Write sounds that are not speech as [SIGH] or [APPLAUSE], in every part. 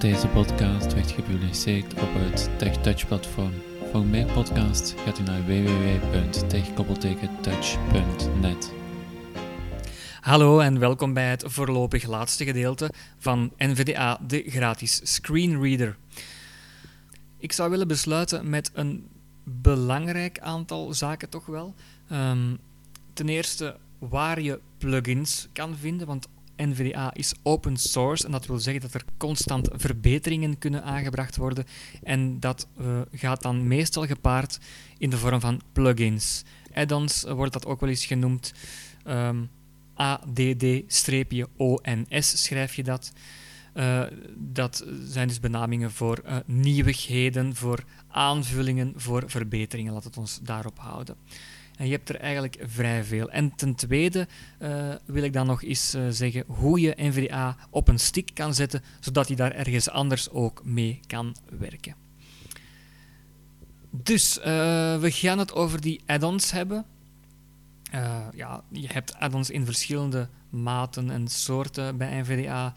Deze podcast werd gepubliceerd op het TechTouch platform. Voor meer podcasts gaat u naar www.tech-touch.net. Hallo en welkom bij het voorlopig laatste gedeelte van NVDA, de gratis screenreader. Ik zou willen besluiten met een belangrijk aantal zaken toch wel. Um, ten eerste waar je plugins kan vinden, want NVDA is open source en dat wil zeggen dat er constant verbeteringen kunnen aangebracht worden en dat uh, gaat dan meestal gepaard in de vorm van plugins. Add-ons wordt dat ook wel eens genoemd. Um, ADD-ONS schrijf je dat. Uh, dat zijn dus benamingen voor nieuwigheden, voor aanvullingen, voor verbeteringen. Laat het ons daarop houden. En je hebt er eigenlijk vrij veel. En ten tweede uh, wil ik dan nog eens uh, zeggen hoe je NVDA op een stick kan zetten, zodat hij daar ergens anders ook mee kan werken. Dus uh, we gaan het over die add-ons hebben. ja, je hebt add-ons in verschillende maten en soorten bij NVDA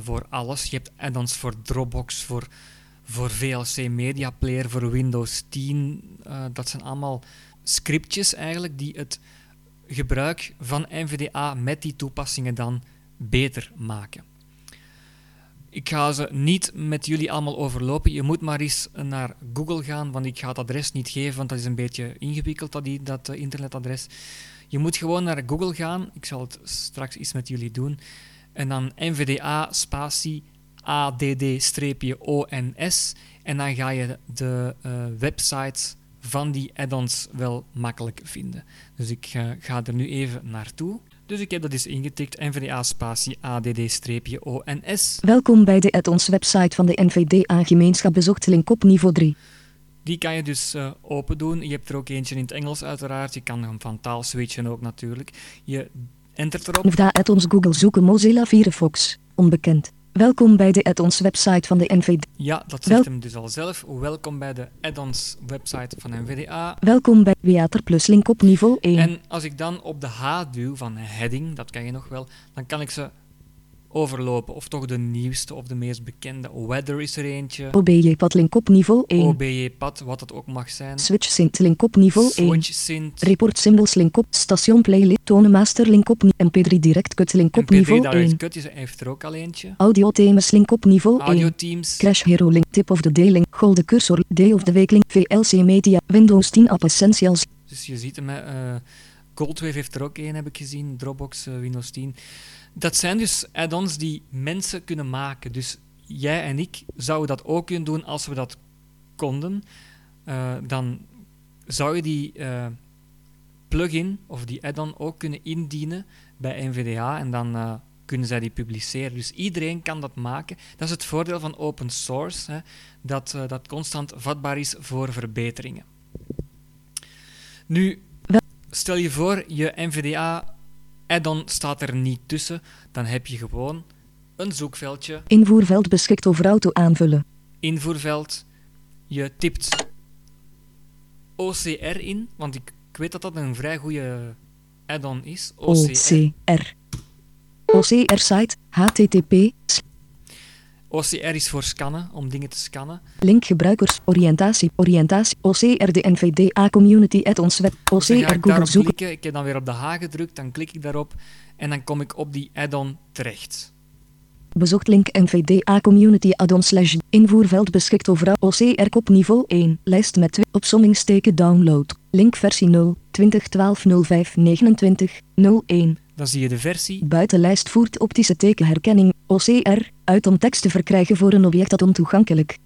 voor alles. Je hebt add-ons voor Dropbox, voor, voor VLC Media Player, voor Windows 10. dat zijn allemaal scriptjes eigenlijk die het gebruik van NVDA met die toepassingen dan beter maken. Ik ga ze niet met jullie allemaal overlopen. Je moet maar eens naar Google gaan, want ik ga het adres niet geven, want dat is een beetje ingewikkeld, dat, die, dat internetadres. Je moet gewoon naar Google gaan. Ik zal het straks eens met jullie doen. En dan NVDA spatie ADD-ONS. En dan ga je de uh, websites van die add-ons wel makkelijk vinden. Dus ik ga, ga er nu even naartoe. Dus ik heb dat eens ingetikt, NVDA spatie ADD-ONS. Welkom bij de add-ons website van de NVDA-gemeenschap bezocht link op niveau 3. Die kan je dus uh, open doen. Je hebt er ook eentje in het Engels uiteraard. Je kan hem van taal switchen ook natuurlijk. Je entert erop. NVDA add-ons Google zoeken Mozilla Firefox. Onbekend. Welkom bij de add-ons website van de NVDA. Ja, dat zegt hem dus al zelf. Welkom bij de add-ons website van NVDA. Welkom bij Weater Plus link op niveau 1. En als ik dan op de H duw van heading, dat kan je nog wel, dan kan ik ze overlopen. Of toch de nieuwste of de meest bekende. Weather is er eentje. OBJ-pad link op niveau 1. OBJ-pad, wat het ook mag zijn. Switch synth link op niveau 1. Switch synth. Report symbols link op. Station playlist. Tonemaster link op. MP3 direct cut link op MP3 niveau direct 1. cut is, heeft er ook al eentje. Audio themes link op niveau 1. Audio teams. Crash Hero link. Tip of the day link. Golden cursor. Day of the week link. VLC Media. Windows 10 App Essentials. Dus je ziet hem, uh, Goldwave heeft er ook één, heb ik gezien. Dropbox, uh, Windows 10. Dat zijn dus add-ons die mensen kunnen maken. Dus jij en ik zouden dat ook kunnen doen als we dat konden. Uh, dan zou je die uh, plugin of die add-on ook kunnen indienen bij NVDA en dan uh, kunnen zij die publiceren. Dus iedereen kan dat maken. Dat is het voordeel van open source, hè, dat dat constant vatbaar is voor verbeteringen. Nu, stel je voor, je NVDA add-on staat er niet tussen, dan heb je gewoon een zoekveldje. Invoerveld beschikt over auto aanvullen. Invoerveld. Je tipt OCR in, want ik, ik weet dat dat een vrij goede add-on is. OCR. OCR. OCR site, HTTP. OCR is voor scannen, om dingen te scannen. Link gebruikers, oriëntatie, oriëntatie, OCR de NVDA community at ons web, Dus OCR ik Google daarop zoeken. klikken. Ik heb dan weer op de H gedrukt, dan klik ik daarop en dan kom ik op die add-on terecht. Bezocht link NVDA community add-on slash invoerveld beschikt over OCR kop niveau 1. Lijst met twee opsommingsteken download. Link versie 0, 2012 05 29 01. Dan zie je de versie. Buitenlijst voert optische tekenherkenning, OCR, uit om tekst te verkrijgen voor een object dat ontoegankelijk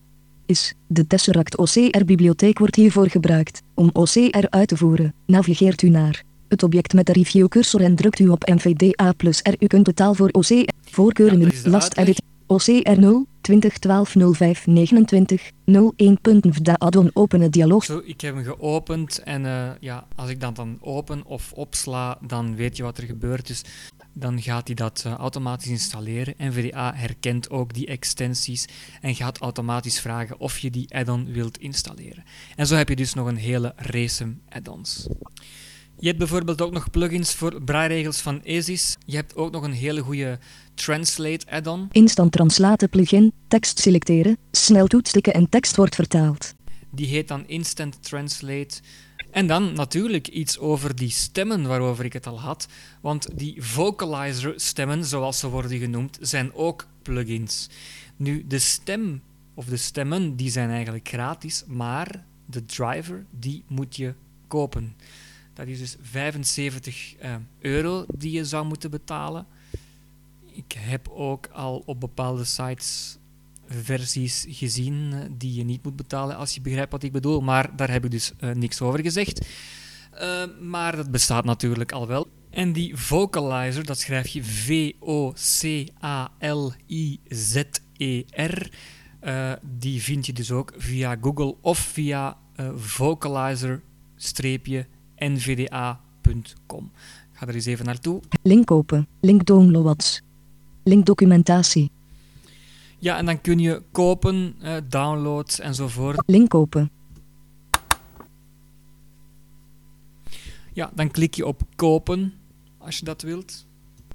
is. De Tesseract OCR-bibliotheek wordt hiervoor gebruikt. Om OCR uit te voeren, navigeert u naar het object met de review-cursor en drukt u op NVDA plus R. U kunt totaal voor OCR voorkeuren Ja, de last edit. OCR 0, 2012 05 29 01.VDA add-on openen dialoog. Zo, ik heb hem geopend en uh, ja, als ik dat dan open of opsla, dan weet je wat er gebeurt. Dus dan gaat hij dat uh, automatisch installeren. NVDA herkent ook die extensies en gaat automatisch vragen of je die add-on wilt installeren. En zo heb je dus nog een hele race add-ons. Je hebt bijvoorbeeld ook nog plugins voor braairegels van ASIS. Je hebt ook nog een hele goede Translate add-on. Instant translaten plugin, tekst selecteren, snel toetstikken en tekst wordt vertaald. Die heet dan Instant Translate. En dan natuurlijk iets over die stemmen waarover ik het al had. Want die vocalizer stemmen, zoals ze worden genoemd, zijn ook plugins. Nu, de stem of de stemmen die zijn eigenlijk gratis, maar de driver die moet je kopen. Dat is dus 75 eh, euro die je zou moeten betalen. Ik heb ook al op bepaalde sites versies gezien eh, die je niet moet betalen als je begrijpt wat ik bedoel, maar daar heb ik dus uh, niks over gezegd. Maar dat bestaat natuurlijk al wel. En die vocalizer, dat schrijf je V-O-C-A-L-I-Z-E-R. Die vind je dus ook via Google of via vocalizer-nvda.com. Ga er eens even naartoe. Link open, link downloads, link documentatie. Ja, en dan kun je kopen, uh, downloads enzovoort. Link open. Ja, dan klik je op kopen als je dat wilt.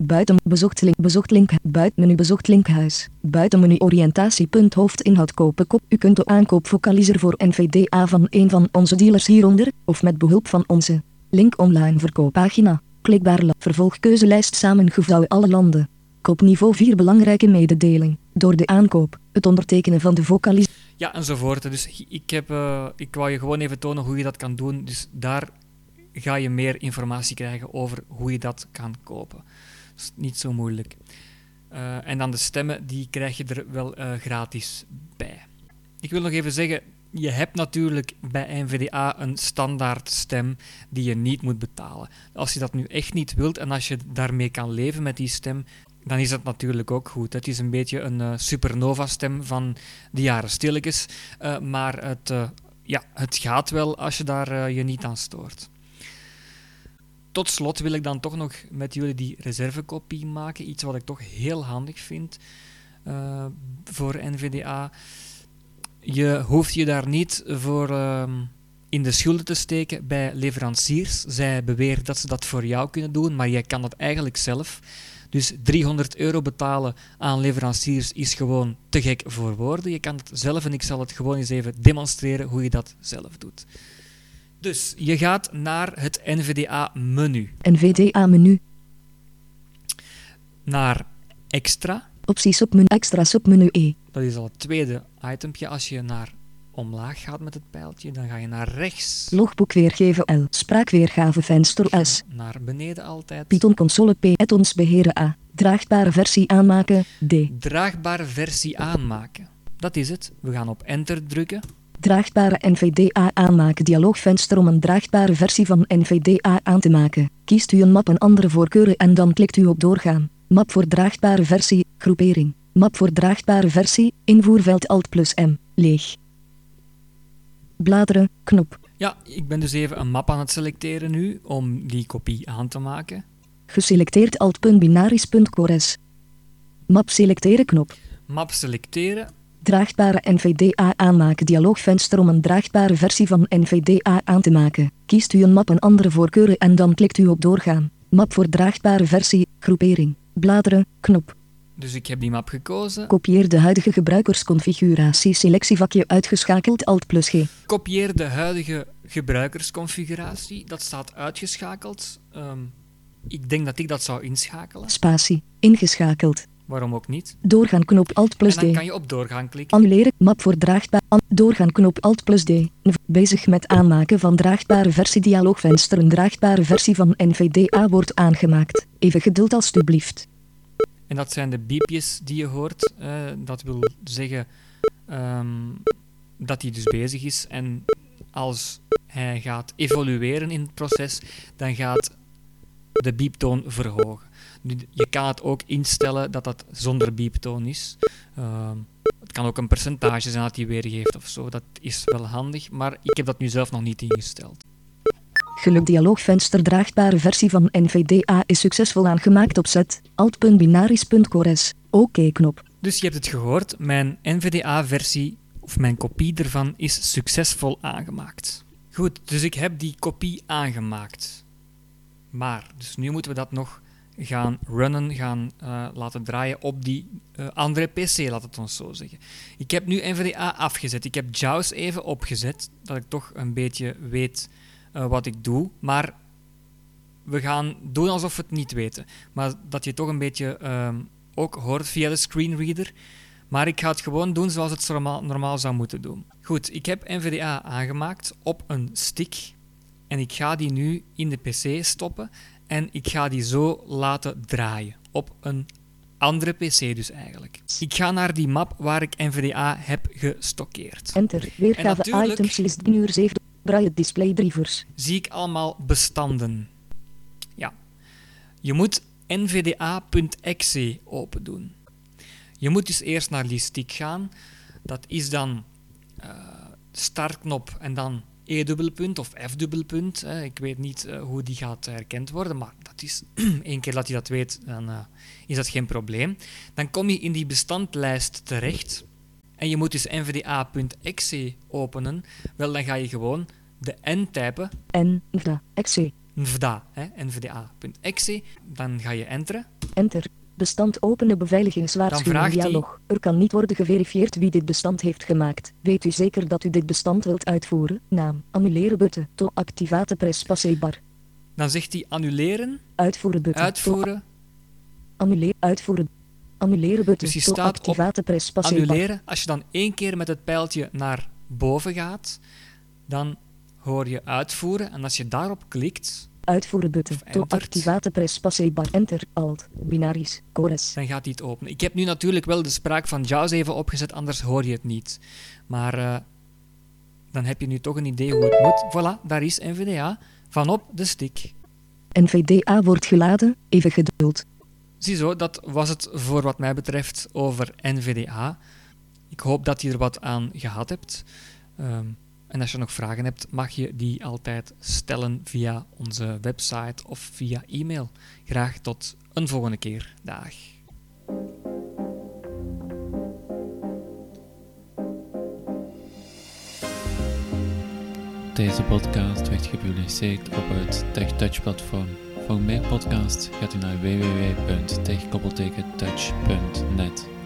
Buiten bezocht link, bezocht link, buitenmenu bezocht linkhuis. Buitenmenu oriëntatiepunt hoofdinhoud kopen kop. U kunt de aankoopvocalizer voor NVDA van een van onze dealers hieronder, of met behulp van onze link online verkooppagina. Klikbaar vervolgkeuzelijst samengevouwen alle landen. Kopniveau 4 belangrijke mededeling. Door de aankoop, het ondertekenen van de vocalizer. Ja, enzovoort. Dus ik, heb, uh, ik wou je gewoon even tonen hoe je dat kan doen. Dus daar ga je meer informatie krijgen over hoe je dat kan kopen. Is niet zo moeilijk. Uh, en dan de stemmen, die krijg je er wel uh, gratis bij. Ik wil nog even zeggen, je hebt natuurlijk bij NVDA een standaard stem die je niet moet betalen. Als je dat nu echt niet wilt en als je daarmee kan leven met die stem, dan is dat natuurlijk ook goed. Het is een beetje een uh, supernova-stem van de jaren stilletjes, maar het, ja, het gaat wel als je daar je niet aan stoort. Tot slot wil ik dan toch nog met jullie die reservekopie maken. Iets wat ik toch heel handig vind voor NVDA. Je hoeft je daar niet voor ehm, in de schulden te steken bij leveranciers. Zij beweren dat ze dat voor jou kunnen doen, maar jij kan dat eigenlijk zelf. Dus 300 euro betalen aan leveranciers is gewoon te gek voor woorden. Je kan het zelf en ik zal het gewoon eens even demonstreren hoe je dat zelf doet. Dus je gaat naar het NVDA-menu. NVDA-menu. Naar extra. Opties submenu, extra submenu E. Dat is al het tweede itempje. Als je naar omlaag gaat met het pijltje, dan ga je naar rechts. Logboek weergeven L. Spraakweergave venster S. Naar beneden altijd. Python console P. Ettons beheren A. Draagbare versie aanmaken D. Draagbare versie aanmaken. Dat is het. We gaan op enter drukken. Draagbare NVDA aanmaken dialoogvenster om een draagbare versie van NVDA aan te maken. Kiest u een map en andere voorkeuren en dan klikt u op doorgaan. Map voor draagbare versie, groepering. Map voor draagbare versie, invoerveld Alt plus M, leeg. Bladeren, knop. Ja, ik ben dus even een map aan het selecteren nu om die kopie aan te maken. Geselecteerd alt.binaris.cores. Map selecteren knop. Map selecteren. Draagbare NVDA aanmaken dialoogvenster om een draagbare versie van NVDA aan te maken. Kiest u een map en andere voorkeuren en dan klikt u op doorgaan. Map voor draagbare versie, groepering. Bladeren, knop. Dus ik heb die map gekozen. Kopieer de huidige gebruikersconfiguratie selectievakje uitgeschakeld Alt plus G. Kopieer de huidige gebruikersconfiguratie. Dat staat uitgeschakeld. Um, ik denk dat ik dat zou inschakelen. Spatie. Ingeschakeld. Waarom ook niet? Doorgaan knop Alt plus D. En dan kan je op doorgaan klikken. Annuleren. Map voor draagbaar. An doorgaan knop Alt plus D. Bezig met aanmaken van draagbare versie dialoogvenster. Een draagbare versie van NVDA wordt aangemaakt. Even geduld alstublieft. En dat zijn de biepjes die je hoort. Uh, dat wil zeggen um, dat hij dus bezig is. En als hij gaat evolueren in het proces, dan gaat de bieptoon verhogen. Je kan het ook instellen dat dat zonder bieptoon is. Uh, het kan ook een percentage zijn dat hij weergeeft of zo. Dat is wel handig, maar ik heb dat nu zelf nog niet ingesteld. Geluk dialoogvenster draagbare versie van NVDA is succesvol aangemaakt op zet. alt.binaris.cores. Oké knop. Dus je hebt het gehoord, mijn NVDA-versie of mijn kopie ervan is succesvol aangemaakt. Goed, dus ik heb die kopie aangemaakt. Maar, dus nu moeten we dat nog gaan runnen, gaan uh, laten draaien op die uh, andere PC, laat het ons zo zeggen. Ik heb nu NVDA afgezet. Ik heb JAWS even opgezet, dat ik toch een beetje weet uh, wat ik doe. Maar we gaan doen alsof we het niet weten. Maar dat je toch een beetje ehm, ook hoort via de screenreader. Maar ik ga het gewoon doen zoals het normaal zou moeten doen. Goed, ik heb NVDA aangemaakt op een stick. En ik ga die nu in de PC stoppen. En ik ga die zo laten draaien. Op een andere PC dus eigenlijk. Ik ga naar die map waar ik NVDA heb gestockeerd. Enter. Weergave items list uur 7. Braille display drivers. Zie ik allemaal bestanden. Ja. Je moet nvda.exe open doen. Je moet dus eerst naar die stick gaan. Dat is dan uh, startknop en dan E-dubbelpunt of F-dubbelpunt. Ik weet niet uh, hoe die gaat herkend worden, maar dat is [CLEARS THROAT] één keer dat je dat weet, dan uh, is dat geen probleem. Dan kom je in die bestandlijst terecht en je moet dus nvda.exe openen. Wel, dan ga je gewoon de n typen. nvda.exe. nvda, nvda.exe. Dan ga je enteren. Enter. Bestand openen beveiligingswaarschuwing dialog. Er kan niet worden geverifieerd wie dit bestand heeft gemaakt. Weet u zeker dat u dit bestand wilt uitvoeren? Naam. Annuleren button. To activate press bar. Dan zegt hij annuleren. Uitvoeren button. Uitvoeren. Annuleren. Uitvoeren. Annuleren button. Dus je staat activate press annuleren. Als je dan één keer met het pijltje naar boven gaat, dan hoor je uitvoeren. En als je daarop klikt, Uitvoeren button. To activate press bar. Enter. Alt. Binaries. Chorus. Dan gaat hij het openen. Ik heb nu natuurlijk wel de spraak van JAWS even opgezet, anders hoor je het niet. Maar uh, dan heb je nu toch een idee hoe het moet. Voilà, daar is NVDA. Vanop de stick. NVDA wordt geladen. Even geduld. Ziezo, dat was het voor wat mij betreft over NVDA. Ik hoop dat je er wat aan gehad hebt. Um, en als je nog vragen hebt, mag je die altijd stellen via onze website of via e-mail. Graag tot een volgende keer. Dag. Deze podcast werd gepubliceerd op het TechTouch platform. Voor meer podcasts gaat u naar www.techkoppeltekentouch.net.